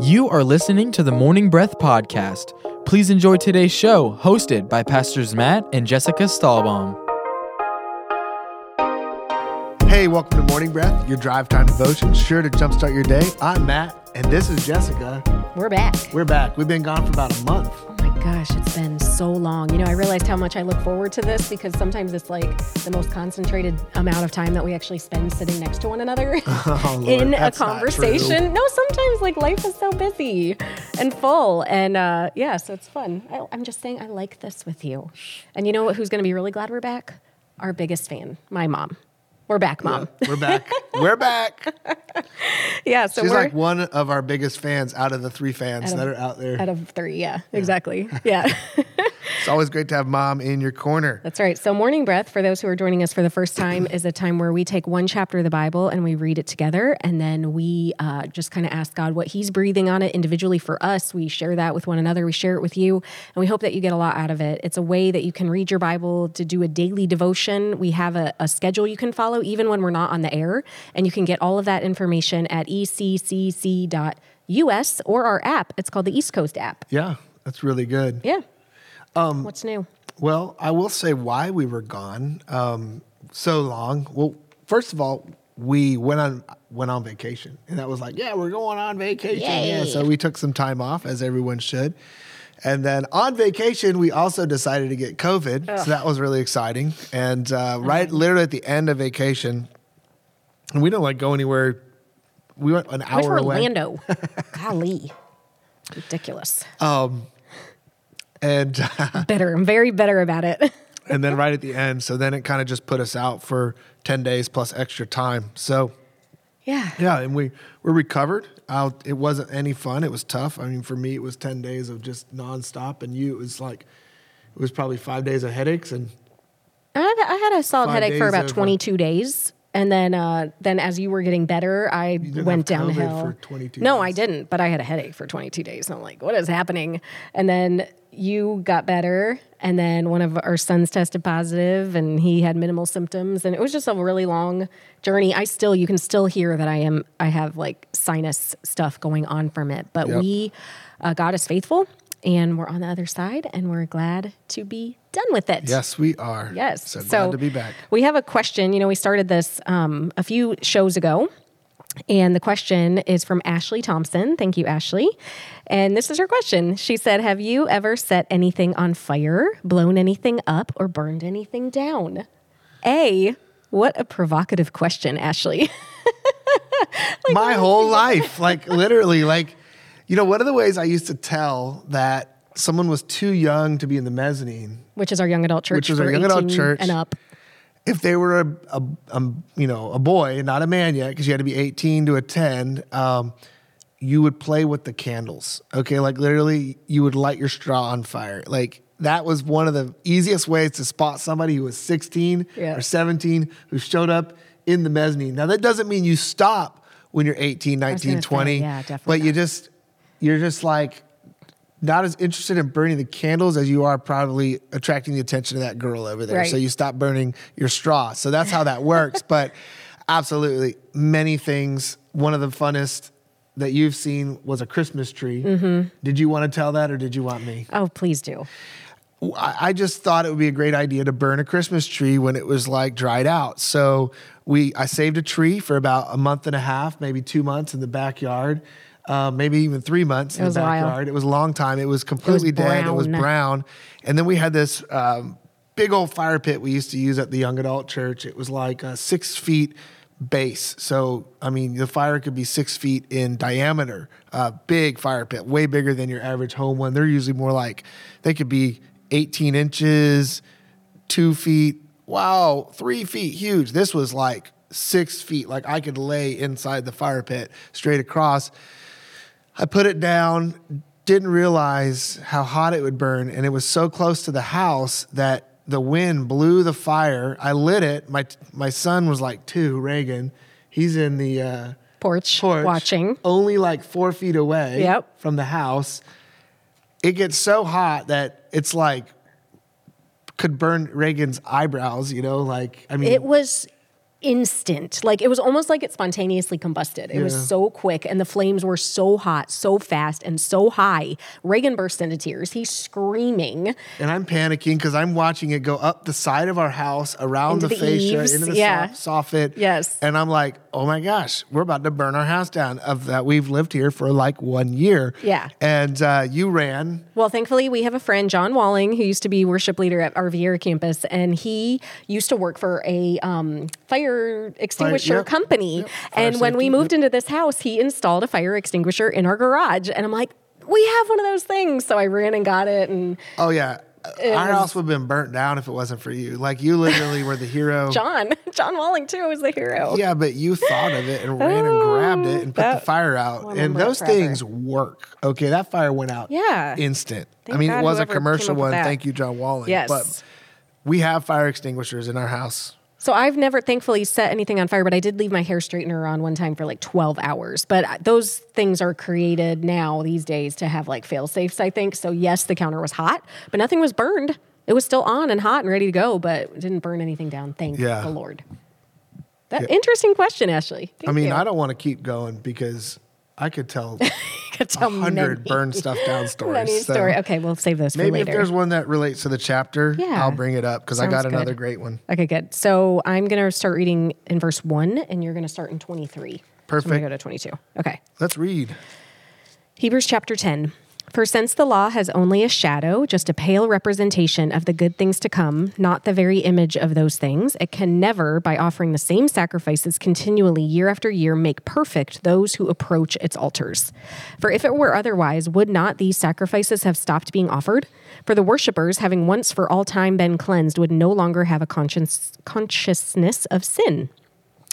You are listening to the Morning Breath Podcast. Please enjoy today's show, hosted by Pastors Matt and Jessica Stahlbaum. Hey, welcome to Morning Breath, your drive time devotion, sure to jumpstart your day. I'm Matt, and this is Jessica. We're back. We're back. We've been gone for about a month. Oh my gosh, it's been so long. You know, I realized how much I look forward to this because sometimes it's like the most concentrated amount of time that we actually spend sitting next to one another Oh, Lord, in a conversation. No, sometimes like life is so busy and full. And uh, yeah, so it's fun. I, I'm just saying, I like this with you. And you know what, who's going to be really glad we're back? Our biggest fan, my mom. We're back, mom. We're back. We're back. Yeah, so She's we're like one of our biggest fans out of the three fans of- that are out there. out of three. Yeah, exactly. Yeah. It's always great to have mom in your corner. That's right. So, Morning Breath, for those who are joining us for the first time, is a time where we take one chapter of the Bible and we read it together. And then we uh, just kind of ask God what He's breathing on it individually for us. We share that with one another, we share it with you, and we hope that you get a lot out of it. It's a way that you can read your Bible to do a daily devotion. We have a, a schedule you can follow even when we're not on the air. And you can get all of that information at eccc.us or our app. It's called the East Coast app. Yeah, that's really good. Yeah. Um, What's new? Well, I will say why we were gone um, so long. Well, first of all, we went on went on vacation, and that was like, yeah, we're going on vacation. Yeah, so we took some time off, as everyone should. And then on vacation, we also decided to get COVID, so that was really exciting. And uh, right, literally at the end of vacation, and we don't like go anywhere. We went an Went hour to away. Orlando. Golly. Ridiculous. And bitter. I'm very better about it. and then right at the end, so then it kind of just put us out for ten days plus extra time. So Yeah. Yeah, and we we're recovered. It wasn't any fun. It was tough. I mean, for me, it was ten days of just nonstop, and you, it was like, it was probably five days of headaches, and I had, I had a solid headache for days about uh, 22 days. And then, uh, then as you were getting better, I went downhill. for 22 no, I didn't, but I had a headache for 22 days. And I'm like, what is happening? And then you got better. And then one of our sons tested positive and he had minimal symptoms. And it was just a really long journey. I still, you can still hear that I am, I have like sinus stuff going on from it. But Yep. we, uh, God is faithful and we're on the other side and we're glad to be done with it. yes, we are. Yes. so glad to be back. We have a question. You know, we started this um, a few shows ago. And the question is from Ashley Thompson. Thank you, Ashley. And this is her question. She said, Have you ever set anything on fire, blown anything up, or burned anything down? A, what a provocative question, Ashley. My whole life, like literally, like you know, one of the ways I used to tell that someone was too young to be in the mezzanine Which is our young adult church. Which is our young adult church. And up. If they were a, a, a you know a boy, not a man yet, because you had to be 18 to attend, um, you would play with the candles. Okay, like literally, you would light your straw on fire. Like that was one of the easiest ways to spot somebody who was 16 Yeah. or 17 who showed up in the mezzanine. Now that doesn't mean you stop when you're 18, 19, gonna say, 20, yeah, definitely but you just you're just like not as interested in burning the candles as you are probably attracting the attention of that girl over there. Right. So you stop burning your straw. So that's how that works. but absolutely, many things. One of the funnest that you've seen was a Christmas tree. Mm-hmm. Did you want to tell that or did you want me? Oh, please do. I I just thought it would be a great idea to burn a Christmas tree when it was like dried out. So we, I saved a tree for about a month and a half, maybe two months in the backyard, uh, maybe even three months in was the backyard. It was a long time. It was completely dead. It was brown. brown, and then we had this um, big old fire pit we used to use at the young adult church. It was like uh, six feet base. So, I mean, the fire could be six feet in diameter. Uh, big fire pit, way bigger than your average home one. They're usually more like, they could be 18 inches, two feet. Wow, three feet huge. This was like six feet. Like I could lay inside the fire pit straight across. I put it down, didn't realize how hot it would burn, and it was so close to the house that the wind blew the fire. I lit it. My my son was like two, Reagan. He's in the uh, Porch, porch, watching. only like four feet away Yep. from the house. It gets so hot that it's like could burn Reagan's eyebrows. You know, like I mean, It was instant. Like it was almost like it spontaneously combusted. It Yeah. was so quick and the flames were so hot, so fast, and so high. Reagan burst into tears. He's screaming. And I'm panicking because I'm watching it go up the side of our house, around the, the fascia, eaves, into the yeah. soft, soffit. Yes. And I'm like, oh my gosh, we're about to burn our house down. Of that, we've lived here for like one year. Yeah. And uh, you ran. Well, thankfully, we have a friend, John Walling, who used to be worship leader at our Viera campus, and he used to work for a um, fire extinguisher yep, company. yep, fire and when we moved yep. into this house, he installed a fire extinguisher in our garage. And I'm like, we have one of those things. So I ran and got it. And Oh, yeah. Our house would have been burnt down if it wasn't for you. Like, you literally were the hero. John, John Walling, too, was the hero. Yeah, but you thought of it and ran and oh, grabbed it and put the fire out. And those forever. things work. Okay, that fire went out Yeah. instant. I mean, God it was a commercial one. Thank you, John Walling. Yes. But we have fire extinguishers in our house. So I've never thankfully set anything on fire, but I did leave my hair straightener on one time for like 12 hours. But those things are created now these days to have like fail safes, I think. So yes, the counter was hot, but nothing was burned. It was still on and hot and ready to go, but it didn't burn anything down. Thank Yeah. the Lord. That Yeah. interesting question, Ashley. I mean, you. I don't want to keep going because I could tell could a tell hundred burn stuff down stories. many So story. Okay, we'll save those for Maybe if there's one that relates to the chapter, Yeah. I'll bring it up because I got good. another great one. Okay, good. So I'm going to start reading in verse one, and you're going to start in 23. So I'm Perfect. going to go to 22. Okay. Let's read. Hebrews chapter 10. For since the law has only a shadow, just a pale representation of the good things to come, not the very image of those things, it can never, by offering the same sacrifices continually year after year, make perfect those who approach its altars. For if it were otherwise, would not these sacrifices have stopped being offered? For the worshippers, having once for all time been cleansed, would no longer have a conscience, consciousness of sin.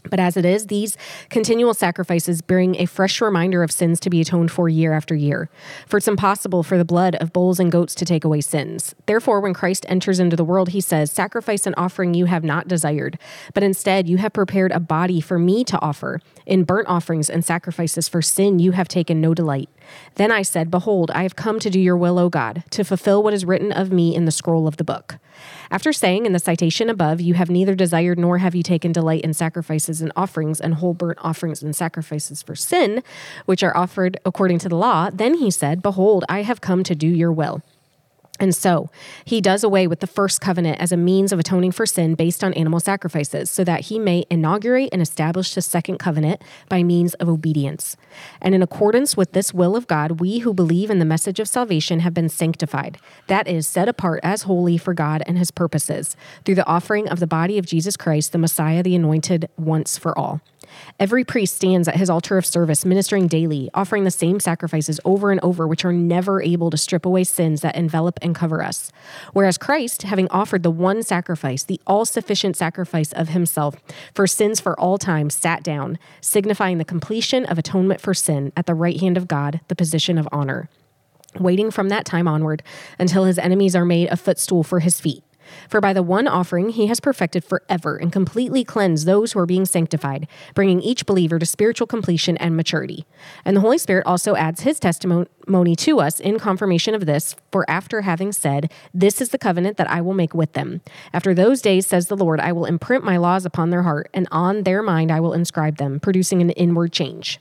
But as it is, these continual sacrifices bring a fresh reminder of sins to be atoned for year after year. For it's impossible for the blood of bulls and goats to take away sins. Therefore, when Christ enters into the world, he says, Sacrifice and offering you have not desired, but instead you have prepared a body for me to offer. In burnt offerings and sacrifices for sin you have taken no delight. Then I said, Behold, I have come to do your will, O God, to fulfill what is written of me in the scroll of the book. After saying in the citation above, You have neither desired nor have you taken delight in sacrifices and offerings and whole burnt offerings and sacrifices for sin, which are offered according to the law, then he said, Behold, I have come to do your will. And so he does away with the first covenant as a means of atoning for sin based on animal sacrifices, so that he may inaugurate and establish the second covenant by means of obedience. And in accordance with this will of God, we who believe in the message of salvation have been sanctified, that is, set apart as holy for God and his purposes, through the offering of the body of Jesus Christ, the Messiah, the anointed once for all. Every priest stands at his altar of service, ministering daily, offering the same sacrifices over and over, which are never able to strip away sins that envelop and cover us. Whereas Christ, having offered the one sacrifice, the all sufficient sacrifice of himself for sins for all time, sat down, signifying the completion of atonement for sin at the right hand of God, the position of honor waiting from that time onward until his enemies are made a footstool for his feet. For by the one offering he has perfected forever and completely cleansed those who are being sanctified, bringing each believer to spiritual completion and maturity. And the Holy Spirit also adds his testimony to us in confirmation of this, for after having said, This is the covenant that I will make with them. After those days, says the Lord, I will imprint my laws upon their heart, and on their mind I will inscribe them, producing an inward change.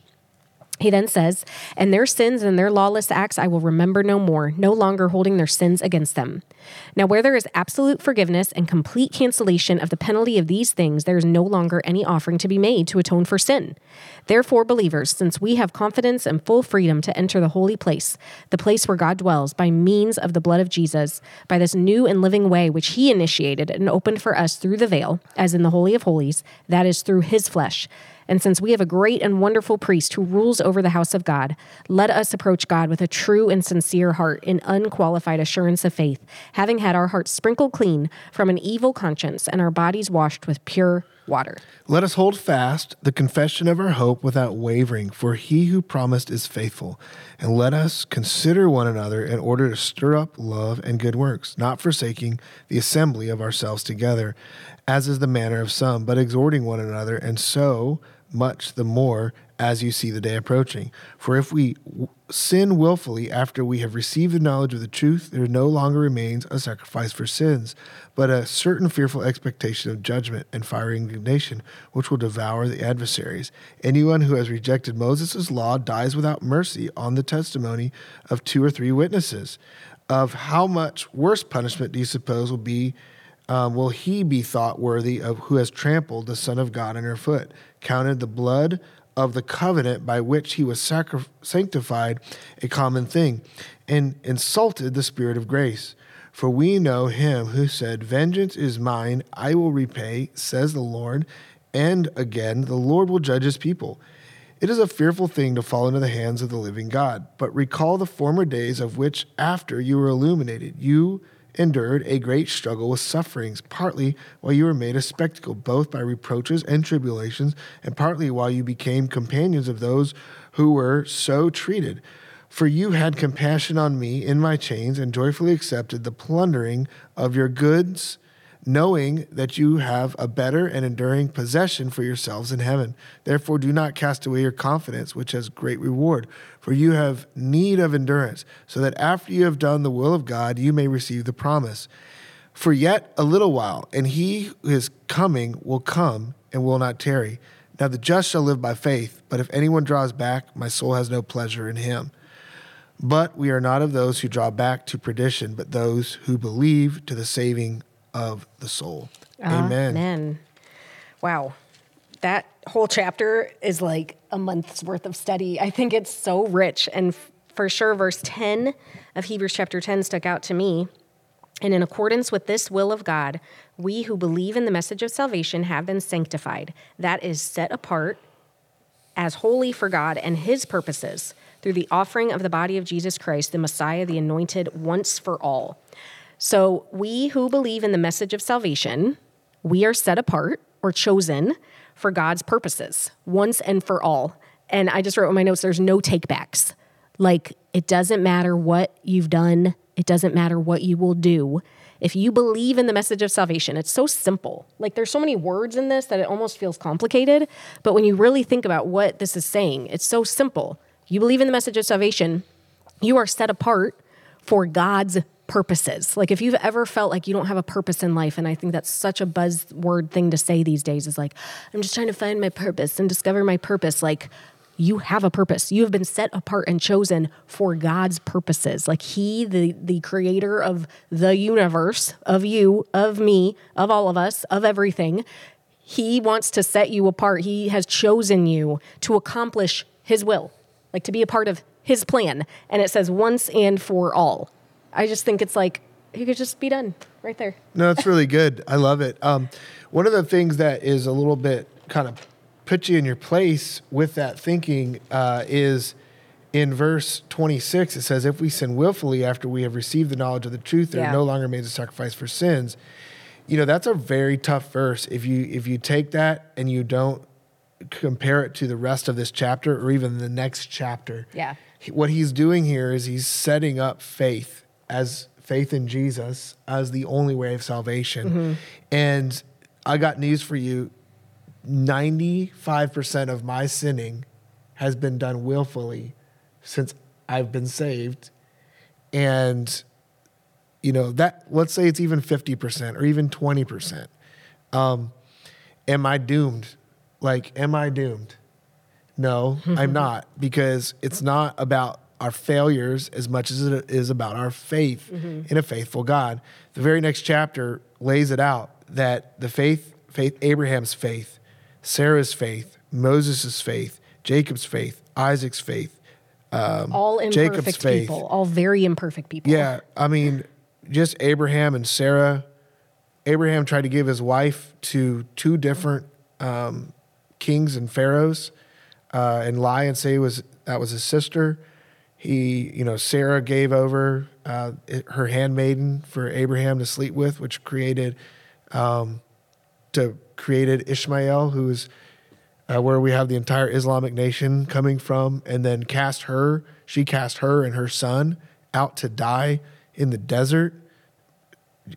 He then says, And their sins and their lawless acts I will remember no more, no longer holding their sins against them. Now, where there is absolute forgiveness and complete cancellation of the penalty of these things, there is no longer any offering to be made to atone for sin. Therefore, believers, since we have confidence and full freedom to enter the holy place, the place where God dwells, by means of the blood of Jesus, by this new and living way which he initiated and opened for us through the veil, as in the Holy of Holies, that is through his flesh. And since we have a great and wonderful priest who rules over the house of God, let us approach God with a true and sincere heart in unqualified assurance of faith, having had our hearts sprinkled clean from an evil conscience and our bodies washed with pure water. Let us hold fast the confession of our hope without wavering, for he who promised is faithful. And let us consider one another in order to stir up love and good works, not forsaking the assembly of ourselves together, as is the manner of some, but exhorting one another, and so much the more as you see the day approaching. For if we w- sin willfully after we have received the knowledge of the truth, there no longer remains a sacrifice for sins, but a certain fearful expectation of judgment and fiery indignation, which will devour the adversaries. Anyone who has rejected Moses' law dies without mercy on the testimony of two or three witnesses. Of how much worse punishment do you suppose will be? Um, will he be thought worthy of who has trampled the Son of God under foot, counted the blood of the covenant by which he was sacri- sanctified a common thing, and insulted the Spirit of grace. For we know him who said, Vengeance is mine, I will repay, says the Lord. And again, the Lord will judge his people. It is a fearful thing to fall into the hands of the living God. But recall the former days of which, after you were illuminated, you endured a great struggle with sufferings, partly while you were made a spectacle, both by reproaches and tribulations, and partly while you became companions of those who were so treated. For you had compassion on me in my chains, and joyfully accepted the plundering of your goods knowing that you have a better and enduring possession for yourselves in heaven. Therefore, do not cast away your confidence, which has great reward, for you have need of endurance, so that after you have done the will of God, you may receive the promise. For yet a little while, and he who is coming will come and will not tarry. Now the just shall live by faith, but if anyone draws back, my soul has no pleasure in him. But we are not of those who draw back to perdition, but those who believe to the saving of the soul. Amen. Amen. Wow. That whole chapter is like a month's worth of study. I think it's so rich. And f- for sure, verse 10 of Hebrews chapter 10 stuck out to me. And in accordance with this will of God, we who believe in the message of salvation have been sanctified. That is set apart as holy for God and his purposes through the offering of the body of Jesus Christ, the Messiah, the anointed once for all. So, we who believe in the message of salvation, we are set apart or chosen for God's purposes once and for all. And I just wrote in my notes there's no takebacks. Like, it doesn't matter what you've done, it doesn't matter what you will do. If you believe in the message of salvation, it's so simple. Like, there's so many words in this that it almost feels complicated. But when you really think about what this is saying, it's so simple. You believe in the message of salvation, you are set apart for God's purposes. Like if you've ever felt like you don't have a purpose in life, and I think that's such a buzzword thing to say these days is like, I'm just trying to find my purpose and discover my purpose. Like you have a purpose. You have been set apart and chosen for God's purposes. Like He, the the creator of the universe, of you, of me, of all of us, of everything, He wants to set you apart. He has chosen you to accomplish His will, like to be a part of His plan. And it says once and for all. I just think it's like he could just be done right there. No, it's really good. I love it. Um, one of the things that is a little bit kind of put you in your place with that thinking uh, is in verse 26, it says, If we sin willfully after we have received the knowledge of the truth, there Yeah. no longer remains a sacrifice for sins. You know, that's a very tough verse. If you if you take that and you don't compare it to the rest of this chapter or even the next chapter, Yeah. what he's doing here is he's setting up faith as faith in Jesus as the only way of salvation. And I got news for you 95% of my sinning has been done willfully since I've been saved. And, you know, that, let's say it's even 50% or even 20%. Um, am I doomed? Like, am I doomed? No, I'm not, because it's not about our failures as much as it is about our faith in a faithful God. The very next chapter lays it out that the faith, faith, Abraham's faith, Sarah's faith, Moses' faith, Jacob's faith, Isaac's faith, all imperfect Jacob's faith. people, all very imperfect people. yeah, I mean, just Abraham and Sarah. Abraham tried to give his wife to two different um, kings and pharaohs, uh, and lie and say was that was his sister. He, you know, Sarah gave over uh, her handmaiden for Abraham to sleep with, which created um, to created Ishmael, who's uh, where we have the entire Islamic nation coming from, and then cast her. She cast her and her son out to die in the desert.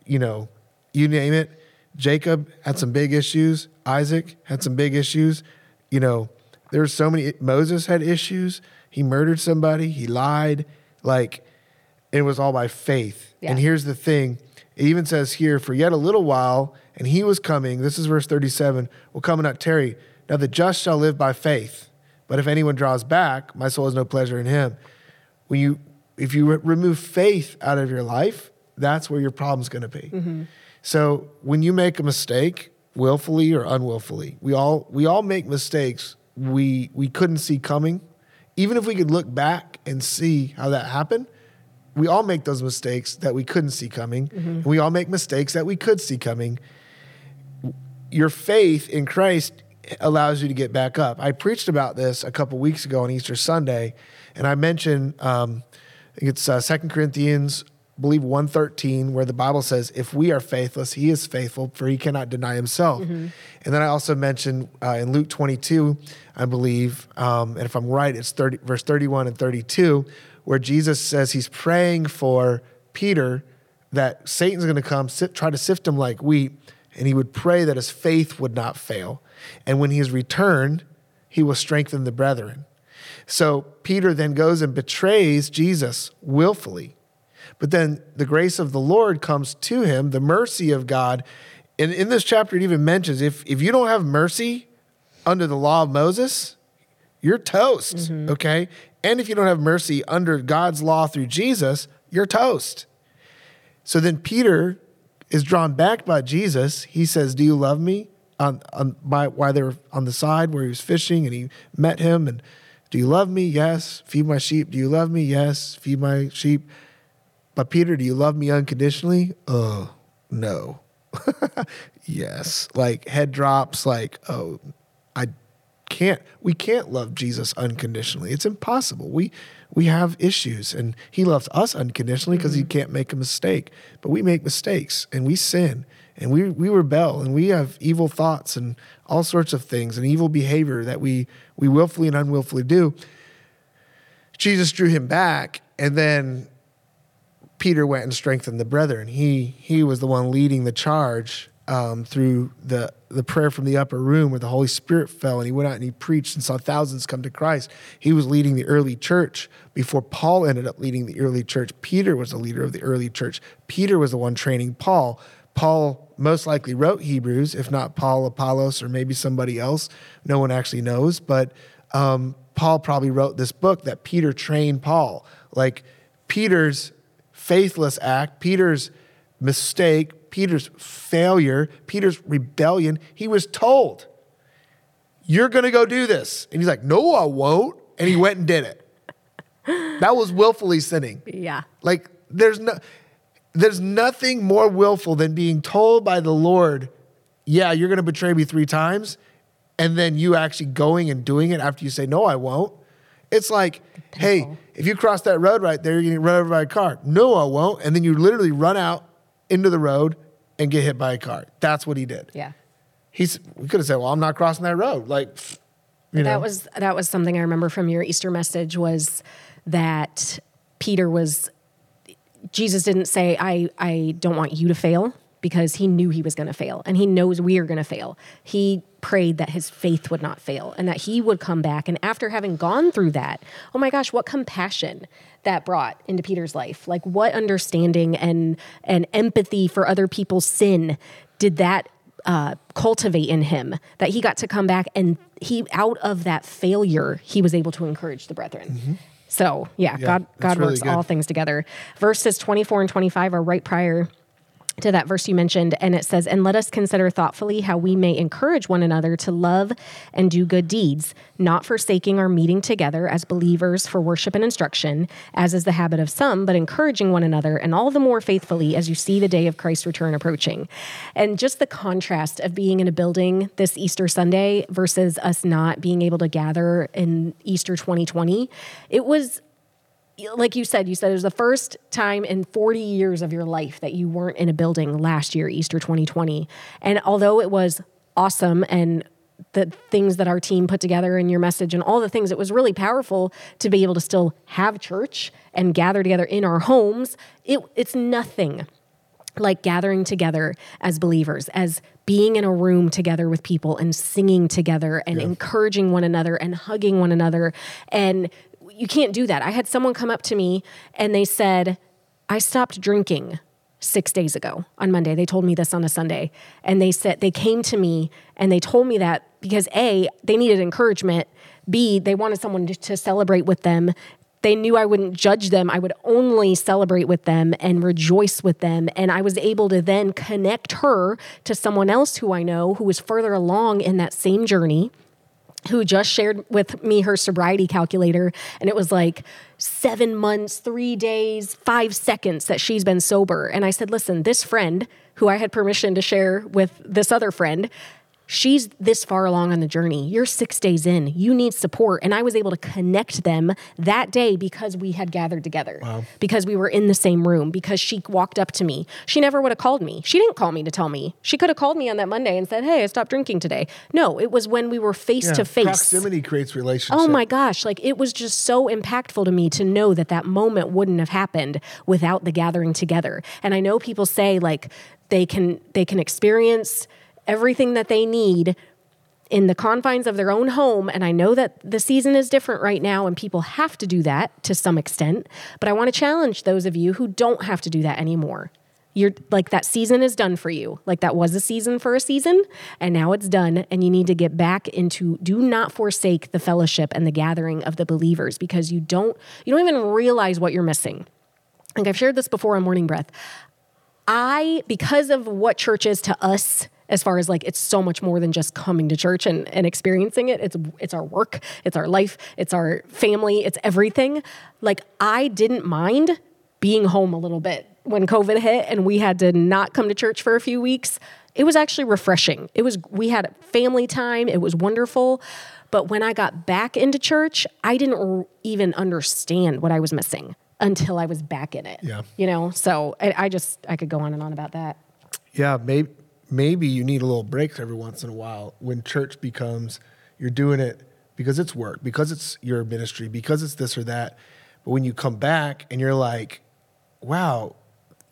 You know, you name it. Jacob had some big issues. Isaac had some big issues. You know, There's so many. Moses had issues. He murdered somebody. He lied. Like, it was all by faith. Yeah. And here's the thing it even says here, for yet a little while, and he was coming. This is verse 37 will come and not tarry. Now the just shall live by faith. But if anyone draws back, my soul has no pleasure in him. When you, if you re- remove faith out of your life, that's where your problem's going to be. Mm-hmm. So when you make a mistake, willfully or unwillfully, we all we all make mistakes we we couldn't see coming. Even if we could look back and see how that happened, we all make those mistakes that we couldn't see coming. And we all make mistakes that we could see coming. Your faith in Christ allows you to get back up. I preached about this a couple weeks ago on Easter Sunday, and I mentioned um, I think it's uh, 2 Corinthians, believe 113, where the Bible says, If we are faithless, he is faithful, for he cannot deny himself. And then I also mentioned uh, in Luke 22, I believe, um, and if I'm right, it's 30, verse 31 and 32, where Jesus says he's praying for Peter that Satan's going to come, sit, try to sift him like wheat, and he would pray that his faith would not fail. And when he is returned, he will strengthen the brethren. So Peter then goes and betrays Jesus willfully. But then the grace of the Lord comes to him, the mercy of God. And in this chapter, it even mentions if, if you don't have mercy under the law of Moses, you're toast, mm-hmm. okay? And if you don't have mercy under God's law through Jesus, you're toast. So then Peter is drawn back by Jesus. He says, "Do you love me?" On, on by while they were on the side where he was fishing, and he met him. And do you love me? Yes. Feed my sheep. Do you love me? Yes. Feed my sheep. But Peter, do you love me unconditionally? Oh no. yes. Like head drops. Like oh, I can't we can't love Jesus unconditionally. It's impossible. We we have issues and he loves us unconditionally because he mm-hmm. can't make a mistake. But we make mistakes and we sin and we we rebel and we have evil thoughts and all sorts of things and evil behavior that we we willfully and unwillfully do. Jesus drew him back and then Peter went and strengthened the brethren. He he was the one leading the charge um, through the the prayer from the upper room where the Holy Spirit fell, and he went out and he preached and saw thousands come to Christ. He was leading the early church before Paul ended up leading the early church. Peter was the leader of the early church. Peter was the one training Paul. Paul most likely wrote Hebrews, if not Paul, Apollos, or maybe somebody else. No one actually knows, but um, Paul probably wrote this book that Peter trained Paul. Like Peter's faithless act, Peter's mistake, Peter's failure, Peter's rebellion, he was told, You're going to go do this. And he's like, No, I won't. And he went and did it. That was willfully sinning. Yeah. Like, there's no. There's nothing more willful than being told by the Lord, yeah, you're going to betray me three times, and then you actually going and doing it after you say, no, I won't. It's like, hey, if you cross that road right there, you're going to run over by a car. No, I won't. And then you literally run out into the road and get hit by a car. That's what he did. Yeah. He's, we could have said, well, I'm not crossing that road. Like, you know, That was that was something I remember from your Easter message was that Peter was Jesus didn't say I I don't want you to fail because he knew he was going to fail and he knows we are going to fail. He prayed that his faith would not fail and that he would come back and after having gone through that, oh my gosh, what compassion that brought into Peter's life. Like what understanding and and empathy for other people's sin did that uh, cultivate in him that he got to come back and he out of that failure he was able to encourage the brethren so yeah, God God really works good. all things together. Verses 24 and 25 are right prior to that verse you mentioned, and it says, And let us consider thoughtfully how we may encourage one another to love and do good deeds, not forsaking our meeting together as believers for worship and instruction, as is the habit of some, but encouraging one another, and all the more faithfully as you see the day of Christ's return approaching. And just the contrast of being in a building this Easter Sunday versus us not being able to gather in Easter 2020, it was like you said, you said it was the first time in 40 years of your life that you weren't in a building last year, Easter 2020. And although it was awesome and the things that our team put together in your message and all the things, it was really powerful to be able to still have church and gather together in our homes. It, it's nothing like gathering together as believers, as being in a room together with people and singing together and encouraging one another and hugging one another. And you can't do that. I had someone come up to me and they said, I stopped drinking six days ago on Monday. They told me this on a Sunday. And they said, they came to me and they told me that because A, they needed encouragement. B, they wanted someone to, to celebrate with them they knew I wouldn't judge them. I would only celebrate with them and rejoice with them. And I was able to then connect her to someone else who I know who was further along in that same journey who just shared with me her sobriety calculator and it was like 7 months, 3 days, 5 seconds that she's been sober. And I said, "Listen, this friend who I had permission to share with this other friend she's this far along on the journey. You're six days in. You need support. And I was able to connect them that day because we had gathered together, wow. because we were in the same room, because she walked up to me. She never would have called me. She didn't call me to tell me. She could have called me on that Monday and said, Hey, I stopped drinking today. No, it was when we were face to face. Proximity creates relationships. Oh my gosh. Like it was just so impactful to me to know that that moment wouldn't have happened without the gathering together. And I know people say like, they can they can experience everything that they need in the confines of their own home. And I know that the season is different right now and people have to do that to some extent. But I want to challenge those of you who don't have to do that anymore. You're like that season is done for you. Like that was a season for a season and now it's done. And you need to get back into do not forsake the fellowship and the gathering of the believers because you don't you don't even realize what you're missing. Like I've shared this before on Morning Breath. I, because of what church is to us, as far as like it's so much more than just coming to church and, and experiencing it. It's it's our work, it's our life, it's our family, it's everything. Like I didn't mind being home a little bit when COVID hit and we had to not come to church for a few weeks. It was actually refreshing. It was we had family time, it was wonderful. But when I got back into church, I didn't even understand what I was missing until I was back in it. Yeah. You know, so I, I just I could go on and on about that. Yeah, maybe maybe you need a little breaks every once in a while when church becomes you're doing it because it's work, because it's your ministry, because it's this or that. But when you come back and you're like, wow,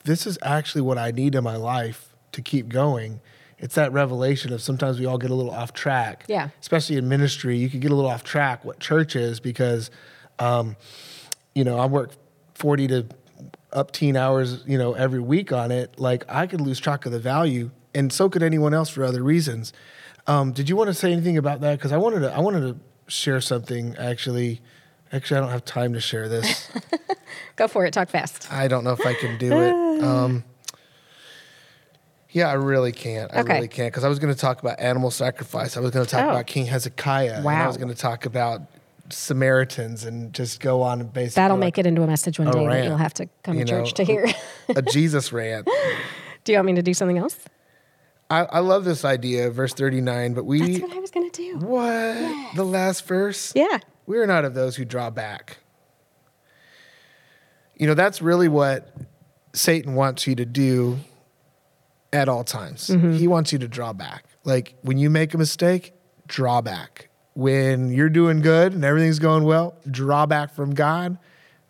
this is actually what I need in my life to keep going. It's that revelation of sometimes we all get a little off track. Yeah. Especially in ministry, you can get a little off track what church is because, um, you know, I work 40 to up teen hours, you know, every week on it. Like I could lose track of the value and so could anyone else for other reasons. Um, did you want to say anything about that? Because I wanted to, I wanted to share something. Actually, actually, I don't have time to share this. Go for it. Talk fast. I don't know if I can do it. Um, yeah, I really can't. I Okay. really can't because I was going to talk about animal sacrifice. I was going to talk Oh. about King Hezekiah. And I was going to talk about Samaritans and just go on and basically That'll like make it into a message one a day that you'll have to come you to church know, to hear. a Jesus rant. do you want me to do something else? I, I love this idea, verse 39, but we That's what I was going to do. What? The last verse? Yeah. We are not of those who draw back. You know, that's really what Satan wants you to do at all times. Mm-hmm. He wants you to draw back. Like when you make a mistake, draw back. When you're doing good and everything's going well, draw back from God.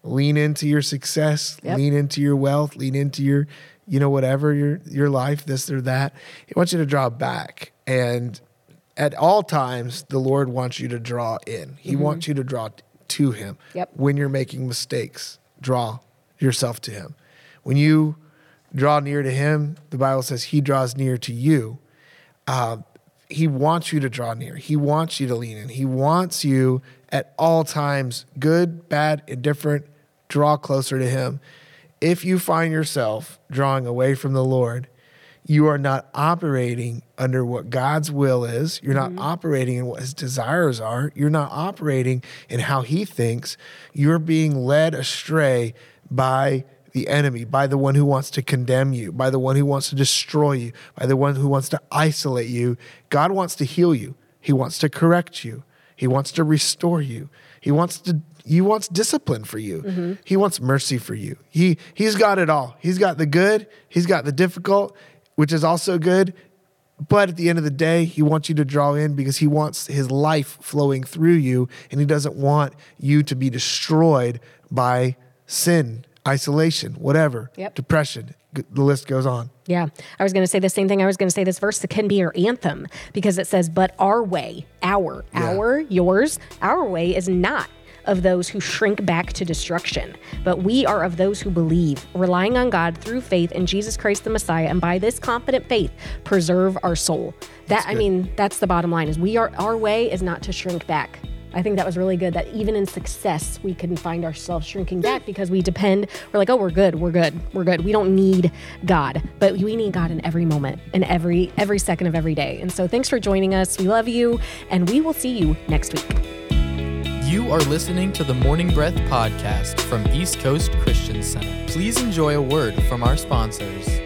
Lean into your success, Yep. lean into your wealth, lean into your, you know, whatever your your life, this or that. He wants you to draw back. And at all times, the Lord wants you to draw in. He wants you to draw t- to Him. Yep. When you're making mistakes, draw yourself to Him. When you draw near to Him, the Bible says He draws near to you. Uh, he wants you to draw near. He wants you to lean in. He wants you at all times, good, bad, indifferent, draw closer to Him. If you find yourself drawing away from the Lord, you are not operating under what God's will is. You're not mm-hmm. operating in what his desires are. You're not operating in how he thinks. You're being led astray by the enemy, by the one who wants to condemn you, by the one who wants to destroy you, by the one who wants to isolate you. God wants to heal you. He wants to correct you. He wants to restore you. He wants to he wants discipline for you. He wants mercy for you. He he's got it all. He's got the good, he's got the difficult, which is also good. But at the end of the day, he wants you to draw in because he wants his life flowing through you and he doesn't want you to be destroyed by sin, isolation, whatever, Yep. depression. The list goes on. Yeah, I was going to say the same thing. I was going to say this verse can be our anthem because it says, "But our way, our, Yeah. our, yours, our way is not." Of those who shrink back to destruction, but we are of those who believe, relying on God through faith in Jesus Christ the Messiah, and by this confident faith, preserve our soul. That I mean, that's the bottom line: is we are our way is not to shrink back. I think that was really good. That even in success, we can find ourselves shrinking back because we depend. We're like, oh, we're good, we're good, we're good. We don't need God, but we need God in every moment, in every every second of every day. And so, thanks for joining us. We love you, and we will see you next week. You are listening to the Morning Breath podcast from East Coast Christian Center. Please enjoy a word from our sponsors.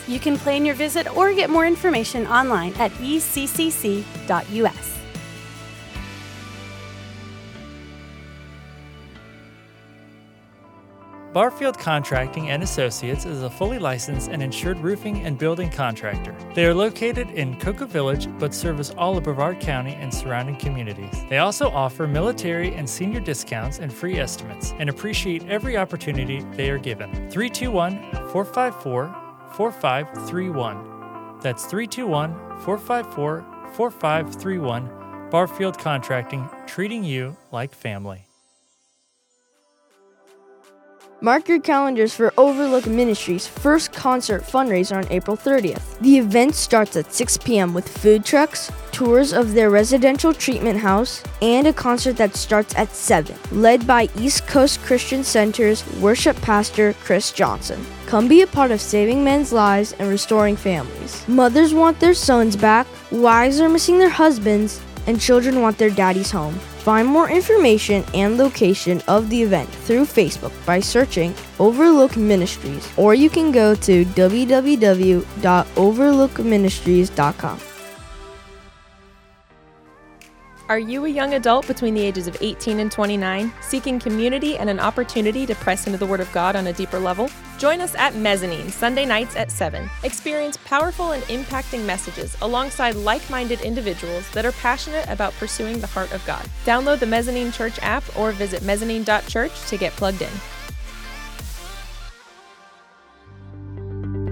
You can plan your visit or get more information online at eccc.us. Barfield Contracting and Associates is a fully licensed and insured roofing and building contractor. They are located in Cocoa Village but service all of Brevard County and surrounding communities. They also offer military and senior discounts and free estimates and appreciate every opportunity they are given. 321 454 4531. That's 321 454 4531. Barfield Contracting, treating you like family. Mark your calendars for Overlook Ministries' first concert fundraiser on April 30th. The event starts at 6 p.m. with food trucks, tours of their residential treatment house, and a concert that starts at 7, led by East Coast Christian Center's worship pastor Chris Johnson. Come be a part of saving men's lives and restoring families. Mothers want their sons back, wives are missing their husbands, and children want their daddies home. Find more information and location of the event through Facebook by searching Overlook Ministries, or you can go to www.overlookministries.com. Are you a young adult between the ages of 18 and 29, seeking community and an opportunity to press into the Word of God on a deeper level? Join us at Mezzanine, Sunday nights at 7. Experience powerful and impacting messages alongside like minded individuals that are passionate about pursuing the heart of God. Download the Mezzanine Church app or visit mezzanine.church to get plugged in.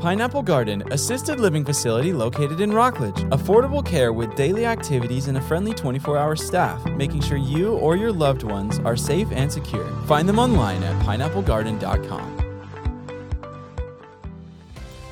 Pineapple Garden, assisted living facility located in Rockledge. Affordable care with daily activities and a friendly 24 hour staff, making sure you or your loved ones are safe and secure. Find them online at pineapplegarden.com.